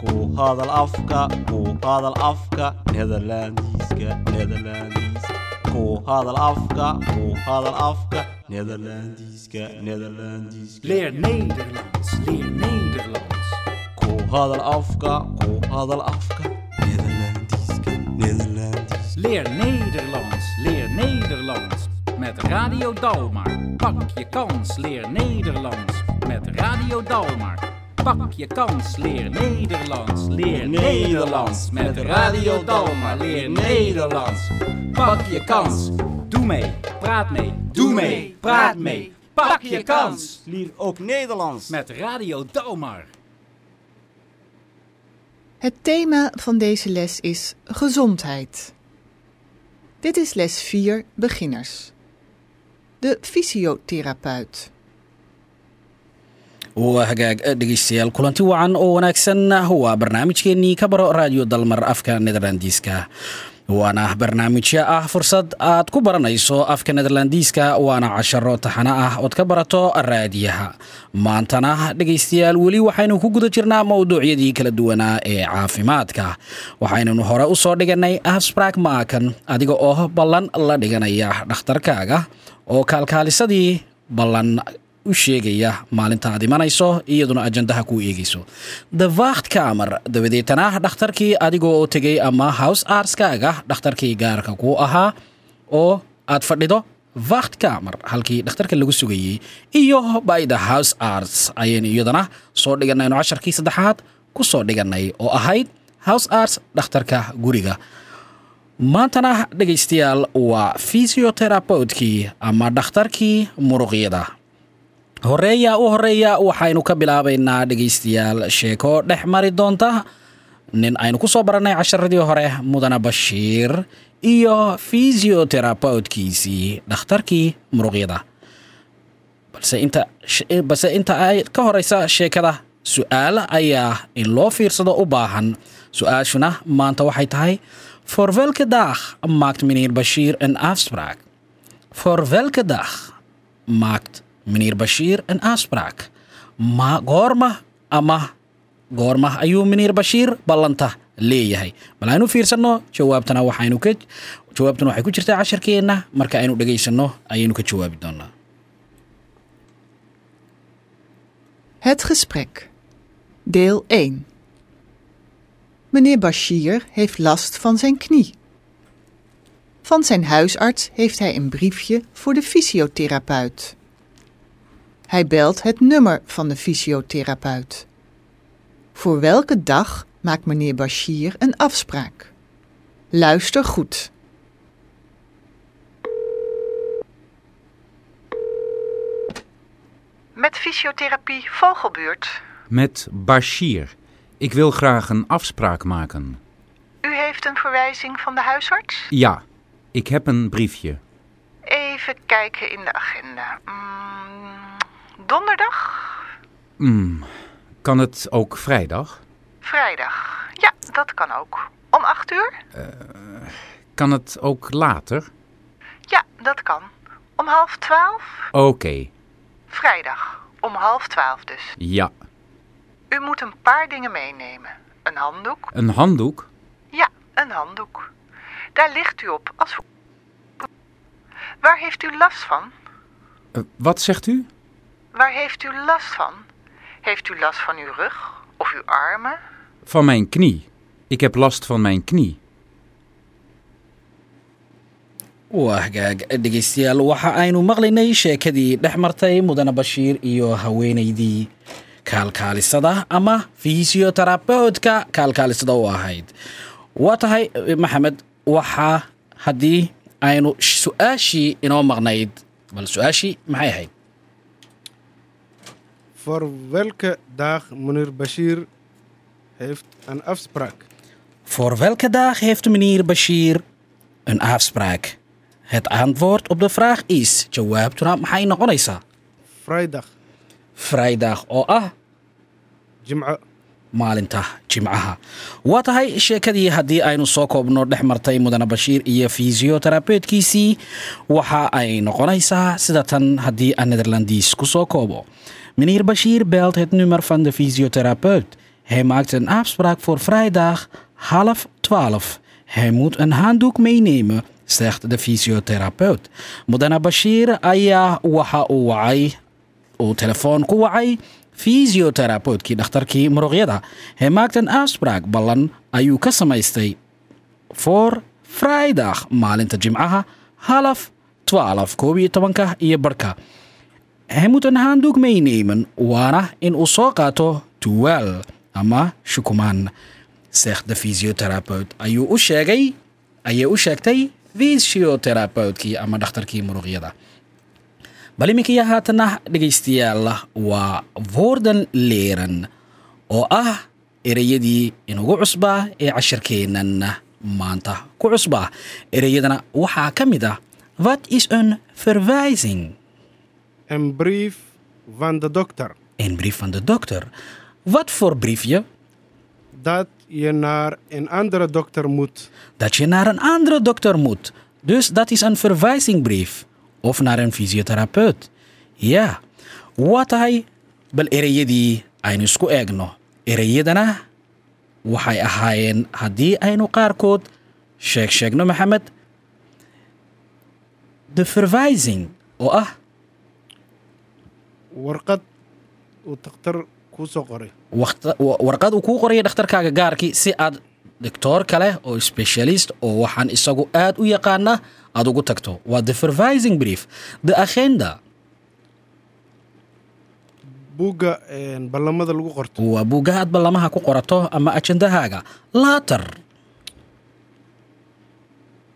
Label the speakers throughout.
Speaker 1: ku hadal afka ku hadal afka nederlandiska nederlandiska ku hadal afka ku hadal afka nederlandiska nederlandiska
Speaker 2: Leer Nederlands, leer Nederlands.
Speaker 1: ku hadal afka ku hadal afka nederlandiska nederlandiska
Speaker 2: Leer Nederlands, leer Nederlands. Met Radio Dalmar. Pak je kans, leer Nederlands. Met Radio Dalmar. Pak je kans, leer Nederlands. Leer Nederlands. Met Radio Dalmar. Leer Nederlands. Pak je kans. Doe mee, praat mee. Doe mee, praat mee. Pak je kans.
Speaker 1: Leer ook Nederlands
Speaker 2: Met Radio Dalmar.
Speaker 3: Het thema van deze les is gezondheid. Dit is les 4 beginners. De fysiotherapeut.
Speaker 4: Waa hagaag dhegeystayaal kulanti wacan oo wanaagsan waa barnaamijkeenii ka baro raadiyo dalmar afka nederlandiiska. Waana barnaamijyo ah fursad aad ku baranayso afka nederlandiiska waana casharo taxano ah ood ka barato raadiyaha. Maantana dhegaystayaal weli waxaynu ku guda jirnaa mowduucyadii kala duwanaa ee caafimaadka. Waxaynanu hore u soo dhiganay afsbrak maakan adiga oo ballan la dhiganaya dhakhtarkaaga oo kaalkaalisadii ballan u sheegaya maalinta imanayso iyaduna ajandaha kuu eegayso. Kamer dabadeetana dhakhtarkii adigoo oo tegay ama house arskaaga dhakhtarkii gaarka kuu ahaa oo aad fadhido vacht kamer halkii dhakhtarka lagu sugayey iyo the house arts ayaynu iyadana soo dhiganayno casharkii saddexaad ku soo dhiganay oo ahayd house arts dhakhtarka guriga. Maantana dhegaystayaal waa fysioterapeutkii ama dhakhtarkii muruqyada horreeya u horreeya waxaynu ka bilaabaynaa dhegaystayaal sheeko dhex mari doonta. Nin aynu ku soo barannay casharadii hore mudane bashiir iyo fysioterapeutkisii dhakhtarkii muruqyada. Balse inta ay ka horeysa sheekada su'aal ayaa in loo fiirsado u baahan. Su'aashuna maanta waxay tahay for welke dag maakt meneer bashiir een afspraak. For welke dag maakt meneer bashiir een afspraak ma goorma ama goorma ayuu meneer bashiir ballanta leeyahay bal aynu fiirsanno jawaabtana waxaynu ka jawaabtuna waxay ku jirtaa casharkeenna marka aynu dhegaysanno ayaynu ka jawaabi doonaa
Speaker 3: Het gesprek. Deel 1. Meneer Bashir heeft last van zijn knie. Van zijn huisarts heeft hij een briefje voor de fysiotherapeut. Hij belt het nummer van de fysiotherapeut. Voor welke dag maakt meneer Bashir een afspraak? Luister goed. Met fysiotherapie Vogelbuurt.
Speaker 2: Met Bashir. Ik wil graag een afspraak maken.
Speaker 3: U heeft een verwijzing van de huisarts?
Speaker 2: Ja, ik heb een briefje.
Speaker 3: Even kijken in de agenda. Mm, donderdag?
Speaker 2: Hmm, kan het ook vrijdag?
Speaker 3: Vrijdag. Ja, dat kan ook. Om acht uur?
Speaker 2: Kan het ook later?
Speaker 3: Ja, dat kan. Om half twaalf?
Speaker 2: Oké,
Speaker 3: Vrijdag. Om half twaalf dus.
Speaker 2: ja.
Speaker 3: U moet een paar dingen meenemen. Een handdoek?
Speaker 2: Een handdoek?
Speaker 3: Ja, een handdoek. Daar ligt u op als... Waar heeft u last van?
Speaker 2: Eh, wat zegt u?
Speaker 3: Waar heeft u last van? Heeft u last van uw rug of uw armen?
Speaker 2: Van mijn knie. Ik heb last van mijn knie.
Speaker 4: waa hagaag dhegaystayaal waxa aynu maqlaynay sheekadii dhex martay mudane bashiir iyo haweenaydii kaalkaalisada ama fysioterapeutka kaalkaalisada u ahayd waa tahay maxamed waxaa haddii aynu su'aashii inoo maqnayd bal su'aashii maxay ahayd
Speaker 5: Voor welke dag meneer Bashir heeft een afspraak?
Speaker 4: voor welke dag heeft meneer bashiir een afspraak? Het antwoord op de vraag is jawaabtuna maxay noqonaysaa
Speaker 5: Vrijdag,
Speaker 4: vrijdag oo ah.
Speaker 5: Jimca.
Speaker 4: maalinta jimcaha waa tahay sheekadii haddii aynu soo koobno dhex martay mudane bashiir iyo fysioterapeutkisii waxa ay noqonaysaa sida tan haddii aan netherlandiis ku soo koobo meneer bashiir belt het nummer van de fysiotherapeut Hij maakt een afspraak voor vrijdag half twaalf. Hij moet een handdoek meenemen, zegt de fysiotherapeut. Mudana Bashir ayaa waxa uu wacay uu telefoon ku wacay fysiotherapeut-kii dhakhtarkii muruqyada. Hij maakt een afspraak ballan ayuu ka samaystay voor vrijdag maalinta jimcaha half twaalf koob iyo tobanka iyo barhka hij moet een handdoek meenemen waana in uu soo qaato tuwaal ama shukumaan de fysiotherapeut. Ayuu u sheegay ayay u sheegtay fysiotherapeut-kii ama dhakhtarkii muruqyada bal iminkiya haatana dhegaystayaal waa woorden leren. Oo ah ereyadii inugu cusbaa ee cashirkeennan maanta ku cusbaa ereyadana waxaa ka mid ah wat is een verwijzing
Speaker 5: Een brief van de dokter.
Speaker 4: Een brief van de dokter. Wat voor briefje
Speaker 5: dat je naar een andere dokter moet.
Speaker 4: dat je naar een andere dokter moet. Dus dat is een verwijzingbrief. Of naar een fysiotherapeut. Ja. Waa tahay bal ereyadii aynu isku eegno ereyadana waxay ahaayeen haddii aynu qaarkood sheeg sheegno maxamed de verwijzing. Oo ah
Speaker 5: Warqad uu takhtar kuu soo qoray.
Speaker 4: warqad uu kuu qoraya dhakhtarkaaga gaarkii si aad doctoor kale oo specialist oo waxaan isagu aad u yaqaana aad ugu tagto. Waa de verwijzing brief. De agenda.
Speaker 5: Buugga ballamada lagu qorto.
Speaker 4: waa buugga aad ballamaha ku qorato ama ajendahaaga later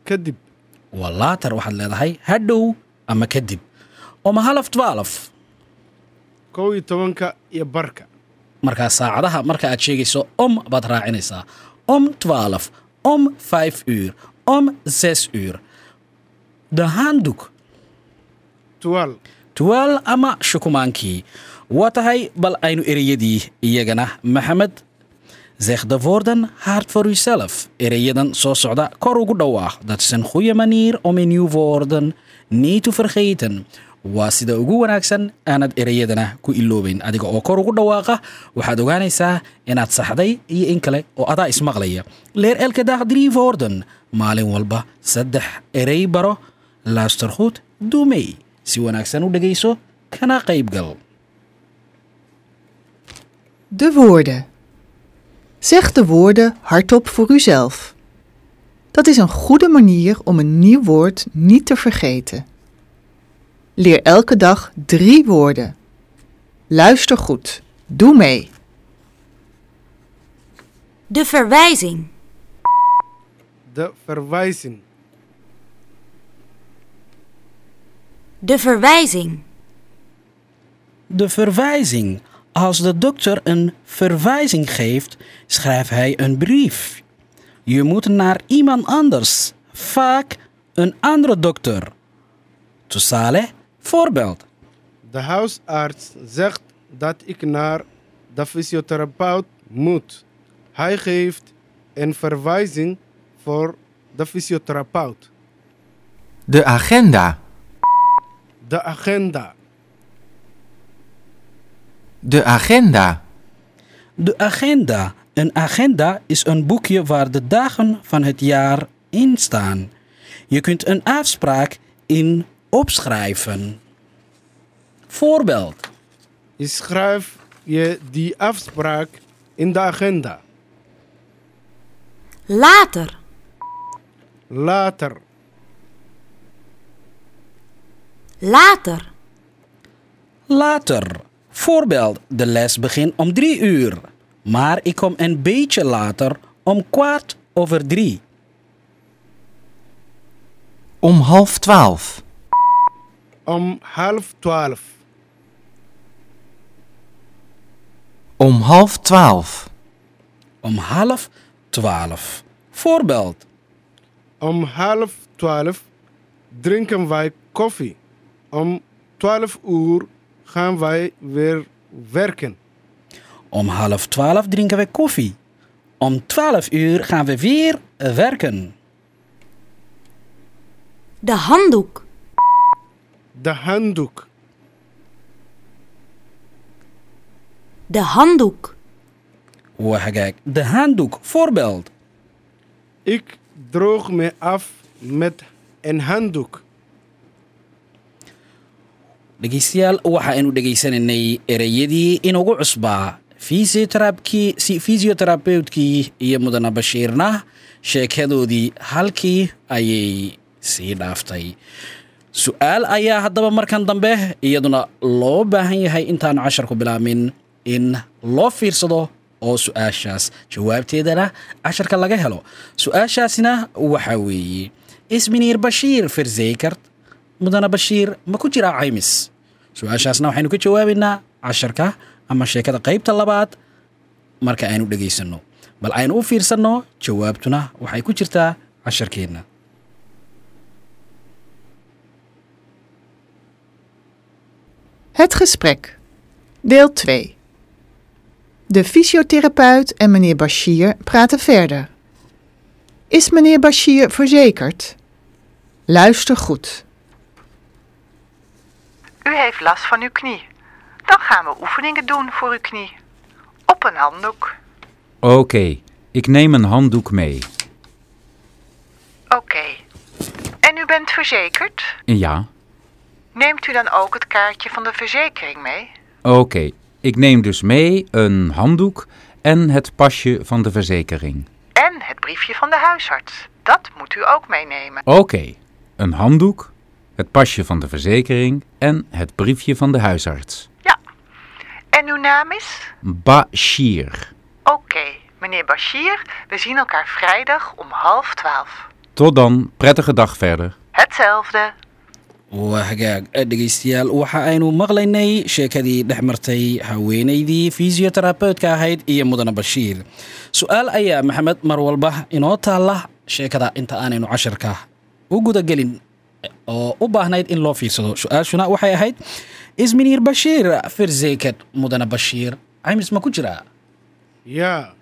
Speaker 5: Kadib.
Speaker 4: Waa later waxaad leedahay hadhow ama kadib. Oma half twaalf
Speaker 5: kow iyo tobanka iyo barka.
Speaker 4: markaa saacadaha marka aad sheegayso om baad raacinaysaa. Om twaalf om vijf uur om zes uur. De handdoek
Speaker 5: Tuwaal.
Speaker 4: tuwaal ama shukumaankii. Waa tahay bal aynu ereyadii iyagana. Maxamed voor uzelf ereyadan soo socda kor ugu dhawaaq dat is een goede manier waa sida ugu wanaagsan aanad ereyadana ku iloobayn adiga oo kor ugu dhawaaqa waxaad ogaanaysaa inaad saxday iyo in kale oo adaa ismaqlaya leer drie woorden maalin walba saddex erey baro doe mee si wanaagsan u dhegayso kana qaybgal
Speaker 3: De woorden. Zeg de woorden hardop voor uzelf. Dat is een goede manier om een nieuw woord niet te vergeten. Leer elke dag drie woorden. Luister goed. Doe mee.
Speaker 6: De verwijzing.
Speaker 5: De verwijzing.
Speaker 6: De verwijzing.
Speaker 4: De verwijzing. Als de dokter een verwijzing geeft, schrijft hij een brief. Je moet naar iemand anders, vaak een andere dokter. Tusale, voorbeeld.
Speaker 5: De huisarts zegt dat ik naar de fysiotherapeut moet. Hij geeft een verwijzing voor de fysiotherapeut.
Speaker 7: De agenda.
Speaker 5: De agenda.
Speaker 7: De agenda.
Speaker 4: De agenda. Een agenda is een boekje waar de dagen van het jaar in staan. Je kunt een afspraak in opschrijven. Voorbeeld.
Speaker 5: Schrijf je die afspraak in de agenda.
Speaker 6: Later.
Speaker 5: Later.
Speaker 6: Later.
Speaker 4: Later. Voorbeeld, de les begint om drie uur. Maar ik kom een beetje later om kwart over drie.
Speaker 7: Om half twaalf.
Speaker 5: Om half twaalf.
Speaker 7: Om half twaalf.
Speaker 4: Om half twaalf. Voorbeeld,
Speaker 5: Om half twaalf drinken wij koffie. Om twaalf uur gaan wij weer werken.
Speaker 4: om half twaalf drinken we koffie. Om twaalf uur gaan we weer werken.
Speaker 6: De handdoek.
Speaker 5: De handdoek.
Speaker 6: De handdoek.
Speaker 4: waa hagaag de handdoek voorbeeld
Speaker 5: Ik droog me af met een handdoek.
Speaker 4: dhegaystayaal waxa aynu dhegaysanaynay ereyadii inugu cusbaa fisioterapkii si- fisioterapeutkii iyo mudana bashiirna sheekadoodii halkii ayay sii dhaaftay su'aal ayaa haddaba markan dambe iyaduna loo baahan yahay intaanu casharku bilaabmin in loo fiirsado oo su'aashaas jawaabteedana casharka laga helo. Su'aashaasina waxaa weeye isminiir bashiir firzekart mudana bashiir ma ku jiraa caymis? Su'aashaasna waxaynu ka jawaabaynaa casharka ama sheekada qaybta labaad marka aynu dhegaysanno bal aynu u fiirsanno jawaabtuna waxay ku jirtaa casharkeenna
Speaker 3: Het gesprek. Deel 2. De fysiotherapeut en meneer Bashir praten verder. Is meneer Bashir verzekerd? Luister goed. U heeft last van uw knie. Dan gaan we oefeningen doen voor uw knie. Op een handdoek.
Speaker 8: Oké, ik neem een handdoek mee.
Speaker 3: Oké. En u bent verzekerd?
Speaker 8: Ja,
Speaker 3: Neemt u dan ook het kaartje van de verzekering mee?
Speaker 8: oké. Ik neem dus mee een handdoek en het pasje van de verzekering.
Speaker 3: En het briefje van de huisarts. Dat moet u ook meenemen.
Speaker 8: Oké, een handdoek, het pasje van de verzekering en het briefje van de huisarts.
Speaker 3: Ja. En uw naam is?
Speaker 8: Bashir.
Speaker 3: Oké, meneer Bashir, we zien elkaar vrijdag om half twaalf.
Speaker 8: Tot dan, prettige dag verder.
Speaker 3: Hetzelfde.
Speaker 4: Waa hagaag Eh, dhegaystayaal. Waxa aynu maqlaynay sheekadii dhex martay haweenaydii fisioterapeutka ahayd iyo mudana bashiir. Su'aal ayaa maxamed mar walba inoo taalla sheekada inta aanaynu casharka u gudagelin eh, oo u baahnayd in loo fiirsado. Su'aashuna waxay ahayd isminiir bashiir firzeked mudana bashiir? Caymis ma ku jiraa
Speaker 5: Ja,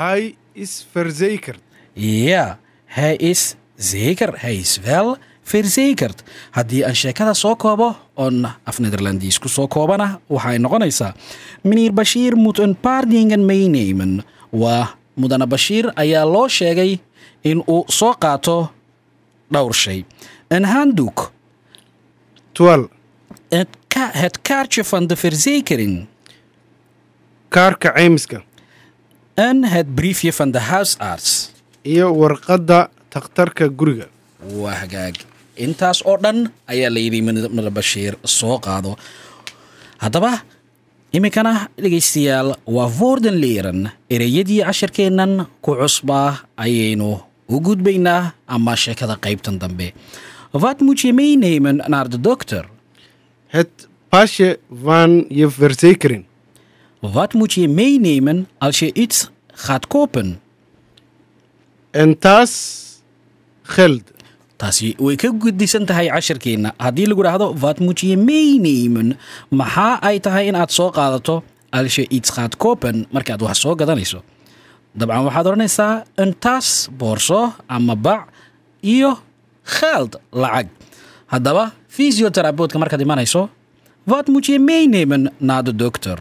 Speaker 5: hij is verzekerd.
Speaker 4: ja hij is zeker hij wel verzekerd haddii aan sheekada soo koobo oon af nederlandiis ku soo koobana waxay noqonaysaa meneer bashiir moet een paar dingen meenemen waa mudana bashiir ayaa loo sheegay in uu soo qaato dhowr shay.
Speaker 5: Twaalf.
Speaker 4: het, ka- het kaartje van de verzekering.
Speaker 5: Kaarka caymiska.
Speaker 4: en het briefje van de huisarts.
Speaker 5: Iyo warqadda takhtarka guriga.
Speaker 4: waa hagaag intaas oo dhan ayaa layidhi mudane bashiir soo qaado haddaba iminkana dhegaystayaal waa voorden leeren ereyadii casharkeennan ku cusbaa ayaynu u gudbaynaa ama sheekada qaybtan dambe wat moet je meenemen naar de dokter
Speaker 5: Het pasje van je verzekering.
Speaker 4: wat moet je meenemen als je iets gaat kopen
Speaker 5: Een tas geld.
Speaker 4: Taasi way ka guddisan tahay casharkeenna haddii lagu dhahdo meenemen maxaa ay tahay inaad soo qaadato als je iets gaat kopen markaad wax soo gadanayso? Dabcan waxaad odhanaysaa een tas boorso ama bac iyo geld lacag. Haddaba fisioterapeutka markaad imanayso dokter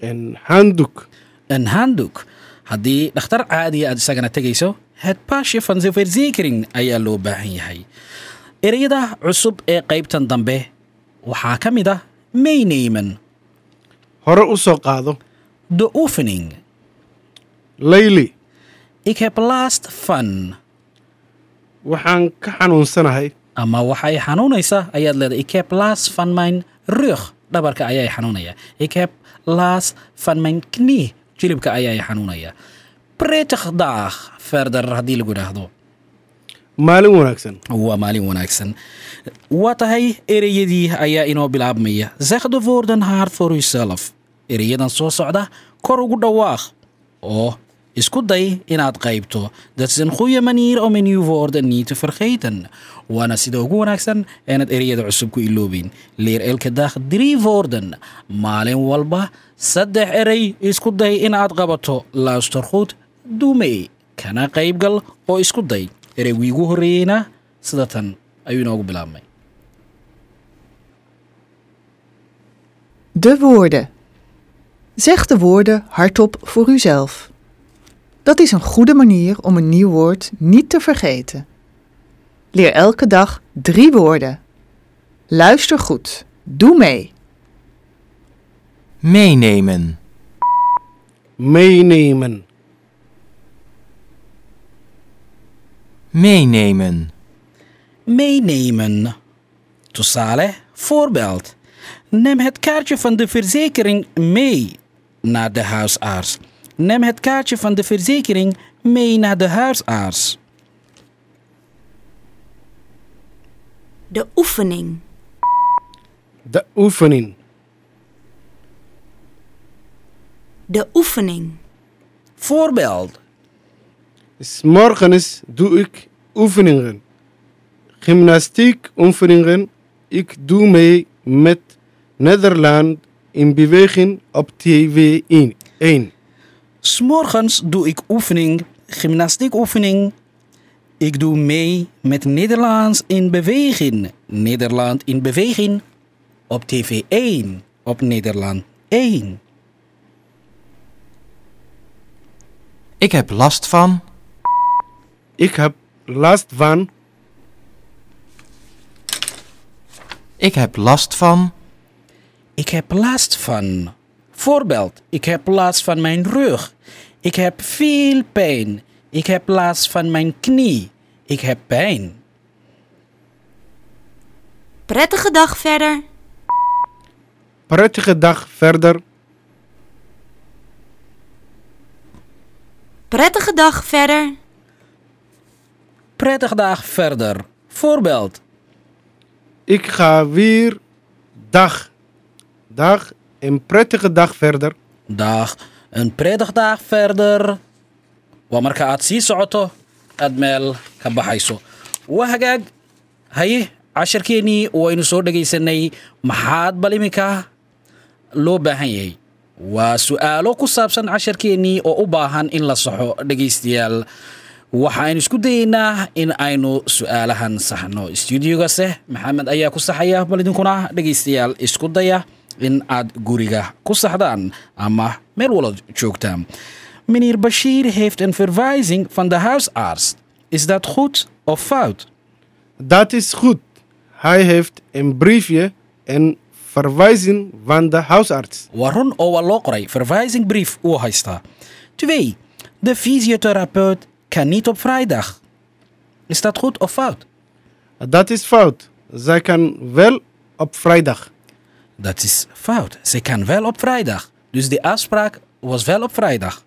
Speaker 5: Een handdoek.
Speaker 4: een handdoek haddii dhakhtar caadiya aad isagana tegayso het de verzekering ayaa loo baahan yahay. Ereyada cusub ee qaybtan dambe waxaa ka mid ah meenemen
Speaker 5: Hore u soo qaado.
Speaker 4: de oefening
Speaker 5: Layli.
Speaker 4: ik heb last van
Speaker 5: Waxaan ka xanuunsanahay.
Speaker 4: ama waxay xanuunaysa ayaad leedahay ik heb last van mijn rug. Dhabarka ayay xanuunaya. Ik heb last van mijn knie jilibka ayay xanuunaya prettig dag verder haddii lagu idhaahdo
Speaker 5: Maalin wanaagsan.
Speaker 4: waa maalin wanaagsan. Waa tahay ereyadii ayaa inoo bilaabmaya. De woorden hard voor uzelf ereyadan soo socda kor ugu dhawaaq oo isku day inaad qaybto. Om een nieuw woorden niet te vergeten. Waana sida ugu wanaagsan inaad ereyada cusub ku iloobin leer elke dag drie maalin walba saddex erey isku day inaad qabato. Luister goed doe mee kana qaybgal oo isku day ereygii ugu horreeyeyna sida tan ayuu inoogu bilaabmay
Speaker 3: De woorden. Zeg de woorden hardop voor uzelf. Dat is een goede manier om een nieuw woord niet te vergeten. Leer elke dag drie woorden. Luister goed. Doe mee.
Speaker 7: Meenemen.
Speaker 5: meenemen,
Speaker 7: Meenemen.
Speaker 4: Meenemen. Toesale, voorbeeld. Neem het kaartje van de verzekering mee naar de huisarts. Neem het kaartje van de verzekering mee naar de huisarts.
Speaker 6: De oefening.
Speaker 5: de oefening,
Speaker 6: De oefening.
Speaker 4: Voorbeeld.
Speaker 5: S morgens doe ik oefeningen, gymnastiek oefeningen. Ik doe mee met Nederland in beweging op TV 1.
Speaker 4: S'morgens doe ik oefening, gymnastiek oefening. Ik doe mee met Nederlands in beweging. Nederland in beweging op TV 1 op Nederland 1.
Speaker 7: Ik heb last van.
Speaker 5: Ik heb last van,
Speaker 7: Ik heb last van.
Speaker 4: Ik heb last van. Voorbeeld, ik heb last van mijn rug. Ik heb veel pijn. Ik heb last van mijn knie. Ik heb pijn.
Speaker 6: Prettige dag verder.
Speaker 5: prettige dag verder,
Speaker 6: Prettige dag verder.
Speaker 4: Prettige dag verder. Voorbeeld,
Speaker 5: ik ga weer dag, dag, een prettige dag verder.
Speaker 4: dag, een prettige dag verder. waa marka aad sii socoto aad meel ka baxayso waa hagaag haye casharkeennii waynu soo dhegaysanay maxaad bal iminka loo baahan yahay waa su'aalo ku saabsan casharkeennii oo u baahan in la saxo dhegaystayaal waxaynu isku dayeynaa in aynu su'aalahan saxno. Stuudiogase maxamed ayaa ku saxaya. Bal idinkuna dhegaystayaal isku daya in aad guriga ku saxdaan ama meel wala joogtaan. Meneer bashiir heeft een verwijzing van de huisarts is dat goed of fout?
Speaker 5: Dat is goed. Hij heeft een briefje en verwijzing van de huisarts.
Speaker 4: waa run oo waa loo qoray. Verwijzingbrief uu haystaa. Twee de fysiotherapeut kan niet op vrijdag is dat goed of fout
Speaker 5: Dat is fout. Zij kan wel op vrijdag.
Speaker 4: Dat is fout. Ze kan wel op vrijdag. Dus de afspraak was wel op vrijdag.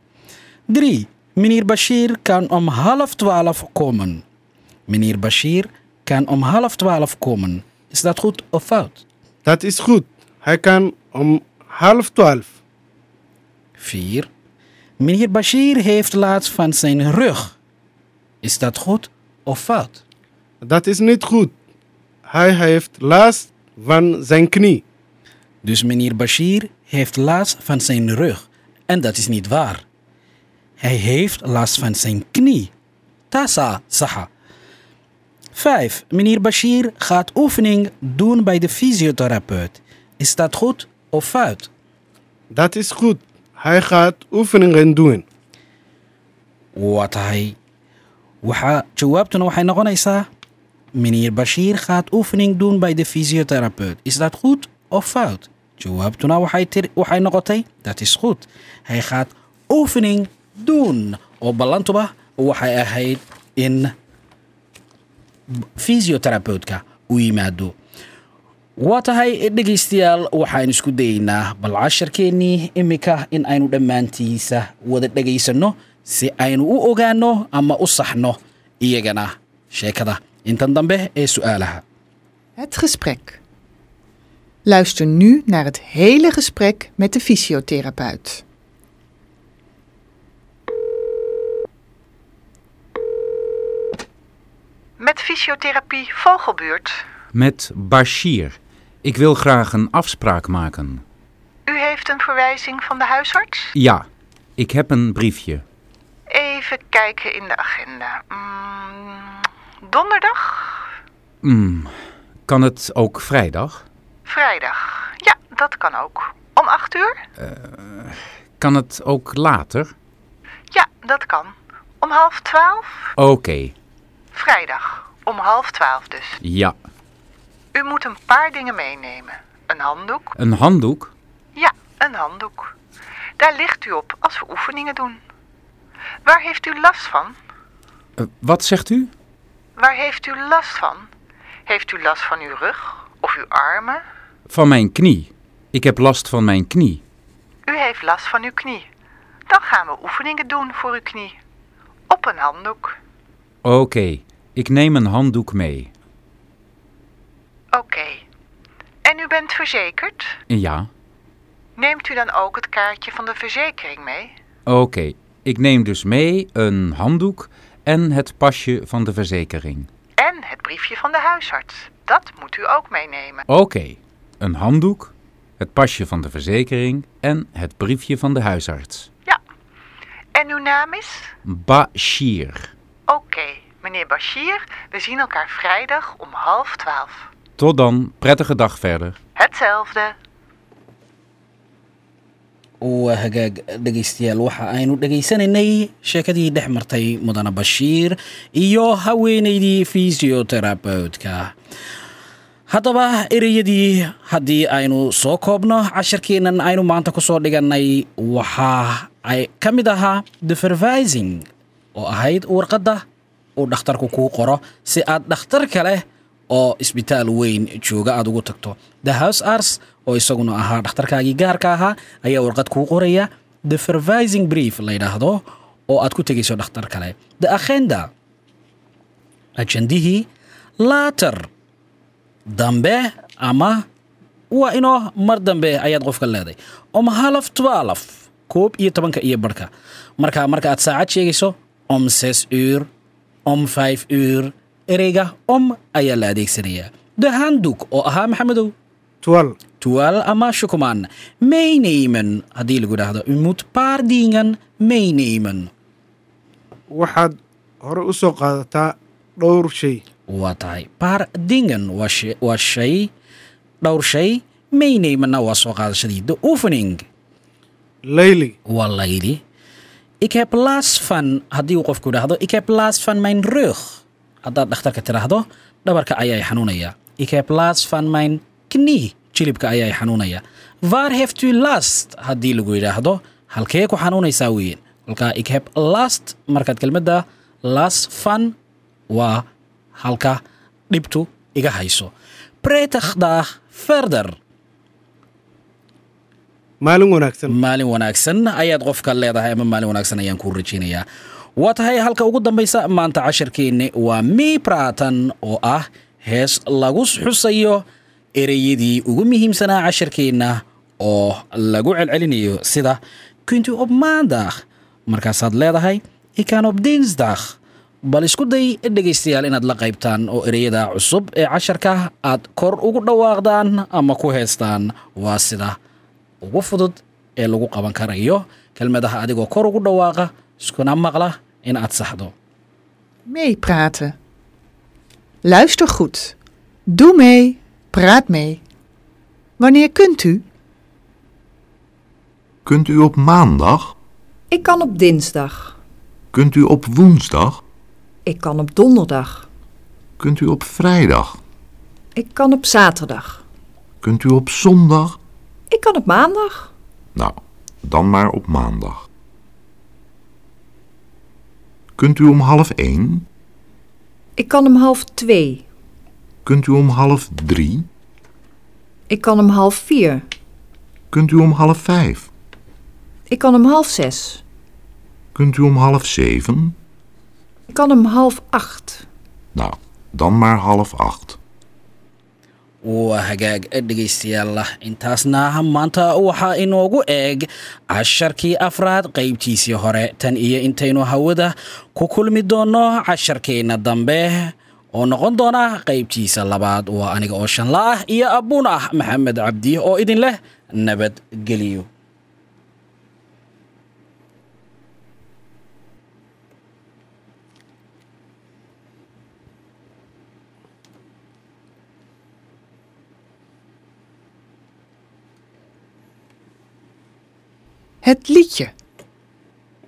Speaker 4: 3. Meneer Bashir kan om half twaalf komen. Meneer Bashir kan om half twaalf komen. Is dat goed of fout?
Speaker 5: Dat is goed. Hij kan om half twaalf.
Speaker 4: 4. Meneer Bashir heeft last van zijn rug. Is dat goed of fout?
Speaker 5: Dat is niet goed. Hij heeft last van zijn knie.
Speaker 4: Dus meneer Bashir heeft last van zijn rug. En dat is niet waar. Hij heeft last van zijn knie. Tasa saha. 5. Meneer Bashir gaat oefening doen bij de fysiotherapeut. Is dat goed of fout?
Speaker 5: Dat is goed. Gaat oefeningen doen.
Speaker 4: waa tahay. Waxaa jawaabtuna waxay noqonaysaa meneer bashiir gaat oefening doen bij de fysiotherapeut is dat goed of fout jawaabtuna waxay noqotay dat is goed hij gaat oo ballantuba waxay ahayd in fysiotherapeutka u yimaado waa tahay dhegaystayaal waxaan isku dayeynaa bal casharkeennii imika in aynu dhammaantiisa wada dhegaysanno si aynu u ogaanno ama u saxno iyagana sheekada intan dambe ee su'aalaha
Speaker 3: Het gesprek. Luister nu naar het hele gesprek met de fysiotherapeut. Met fysiotherapie Vogelbuurt.
Speaker 8: Met Bashir. Ik wil graag een afspraak maken.
Speaker 3: U heeft een verwijzing van de huisarts?
Speaker 8: Ja, ik heb een briefje.
Speaker 3: Even kijken in de agenda. Mm, donderdag?
Speaker 8: Hmm, kan het ook vrijdag?
Speaker 3: Vrijdag. Ja, dat kan ook. Om acht uur?
Speaker 8: Kan het ook later?
Speaker 3: Ja, dat kan. Om half twaalf?
Speaker 8: Oké,
Speaker 3: Vrijdag. Om half twaalf dus.
Speaker 8: ja.
Speaker 3: U moet een paar dingen meenemen. Een handdoek?
Speaker 8: Een handdoek?
Speaker 3: Ja, een handdoek. Daar ligt u op als we oefeningen doen. Waar heeft u last van?
Speaker 8: Eh, wat zegt u?
Speaker 3: Waar heeft u last van? Heeft u last van uw rug of uw armen?
Speaker 8: Van mijn knie. Ik heb last van mijn knie.
Speaker 3: U heeft last van uw knie. Dan gaan we oefeningen doen voor uw knie. Op een handdoek.
Speaker 8: Oké, ik neem een handdoek mee.
Speaker 3: Oké. En u bent verzekerd?
Speaker 8: Ja,
Speaker 3: Neemt u dan ook het kaartje van de verzekering mee?
Speaker 8: oké. Ik neem dus mee een handdoek en het pasje van de verzekering.
Speaker 3: En het briefje van de huisarts. Dat moet u ook meenemen.
Speaker 8: Oké, een handdoek, het pasje van de verzekering en het briefje van de huisarts.
Speaker 3: Ja. En uw naam is?
Speaker 8: Bashir.
Speaker 3: Oké, meneer Bashir, we zien elkaar vrijdag om half twaalf.
Speaker 8: Tot dan, prettige dag verder.
Speaker 3: Hetzelfde.
Speaker 4: waa hagaag dhegaystayaal waxa aynu dhegaysanaynay sheekadii dhex martay mudane bashiir iyo haweenaydii fisioterabeutka haddaba ereyadii haddii aynu soo koobno casharkeennan aynu maanta ku soo dhigannay waxaa ay ka mid ahaa defervising oo ahayd warqadda uu dhakhtarku kuu qoro si aad dhakhtar kale oo isbitaal weyn jooga. Aad ugu tagto the house ars oo isaguna ahaa dhakhtarkaagii gaarka ahaa ayaa warqad kuu qoraya the fervising brief la yidhaahdo oo aad ku tegayso dhakhtar kale. The agenda ajandihii later dambe ama waa inoo mar dambe ayaad qofka leeday. Om half twaalf koob iyo tobanka iyo barhka marka marka aad saacad sheegayso om ses uur om five uur ereyga om ayaa la adeegsanayaa the handuk oo ahaa maxamedow? Tuwaal ama shukumaan? Maynayman haddii lagu idhaahdo. Imut paardingan maynayman
Speaker 5: waxaad hore u soo qaadataa dhowr shay.
Speaker 4: Waa tahay. Paardingan waa shay- dhowr shay. Maynaymanna waa soo qaadashadii. The opening.
Speaker 5: Layli.
Speaker 4: Waa layidhi ik heb last van haddii uu qofku idhaahdo. Ik heb haddaad dhakhtarka tidhaahdo dhabarka ayaa xanuunaya. Ik heb last van mijn knie jilibka ayaa xanuunaya. U last haddii lagu yidhaahdo halkee ku xanuunaysaa weeyeen? Kolkaa ik heb last markaad kelmadda last van waa halka dhibtu iga hayso. Prettig dag verder
Speaker 5: maalin wanaagsan.
Speaker 4: Maalin wanaagsan ayaad qofka leedahay ama maalin wanaagsan ayaan kuu rajaynayaa waa tahay halka ugu dambaysa maanta casharkeenni waa mi pratan oo ah hees lagu xusayo ereyadii ugu muhiimsanaa casharkeenna oo lagu celcelinayo sida kunti ob maandag markaasaad leedahay ikan ob dinsdag bal isku day dhegaystayaal inaad la qaybtaan oo ereyada cusub ee casharka aad kor ugu dhawaaqdaan ama ku heestaan waa sida ugu fudud ee lagu qaban karayo. Kelmadaha adigoo kor ugu dhawaaqa iskuna maqla in aad saxdo
Speaker 3: Meepraten. Luister goed. Doe mee. Praat mee. Wanneer kunt u?
Speaker 9: Kunt u op maandag?
Speaker 10: Ik kan op dinsdag.
Speaker 9: Kunt u op woensdag?
Speaker 10: Ik kan op donderdag.
Speaker 9: Kunt u op vrijdag?
Speaker 10: Ik kan op zaterdag.
Speaker 9: Kunt u op zondag?
Speaker 10: Ik kan op maandag.
Speaker 9: Nou, dan maar op maandag. Kunt u om half één?
Speaker 10: Ik kan om half twee.
Speaker 9: Kunt u om half drie?
Speaker 10: Ik kan om half vier.
Speaker 9: Kunt u om half vijf?
Speaker 10: Ik kan om half zes.
Speaker 9: Kunt u om half zeven?
Speaker 10: Ik kan om half acht.
Speaker 9: Nou, dan maar half acht.
Speaker 4: Waa hagaag dhegaystayaal intaasna maanta waxaa inoogu eeg casharkii afraad qaybtiisii hore. Tan iyo intaynu hawada ku kulmi doonno casharkeenna dambe oo noqon doona qaybtiisa labaad. Waa aniga oo shanla ah iyo abbuun ah maxamed cabdi oo idin leh nabadgeliyo
Speaker 3: Het liedje.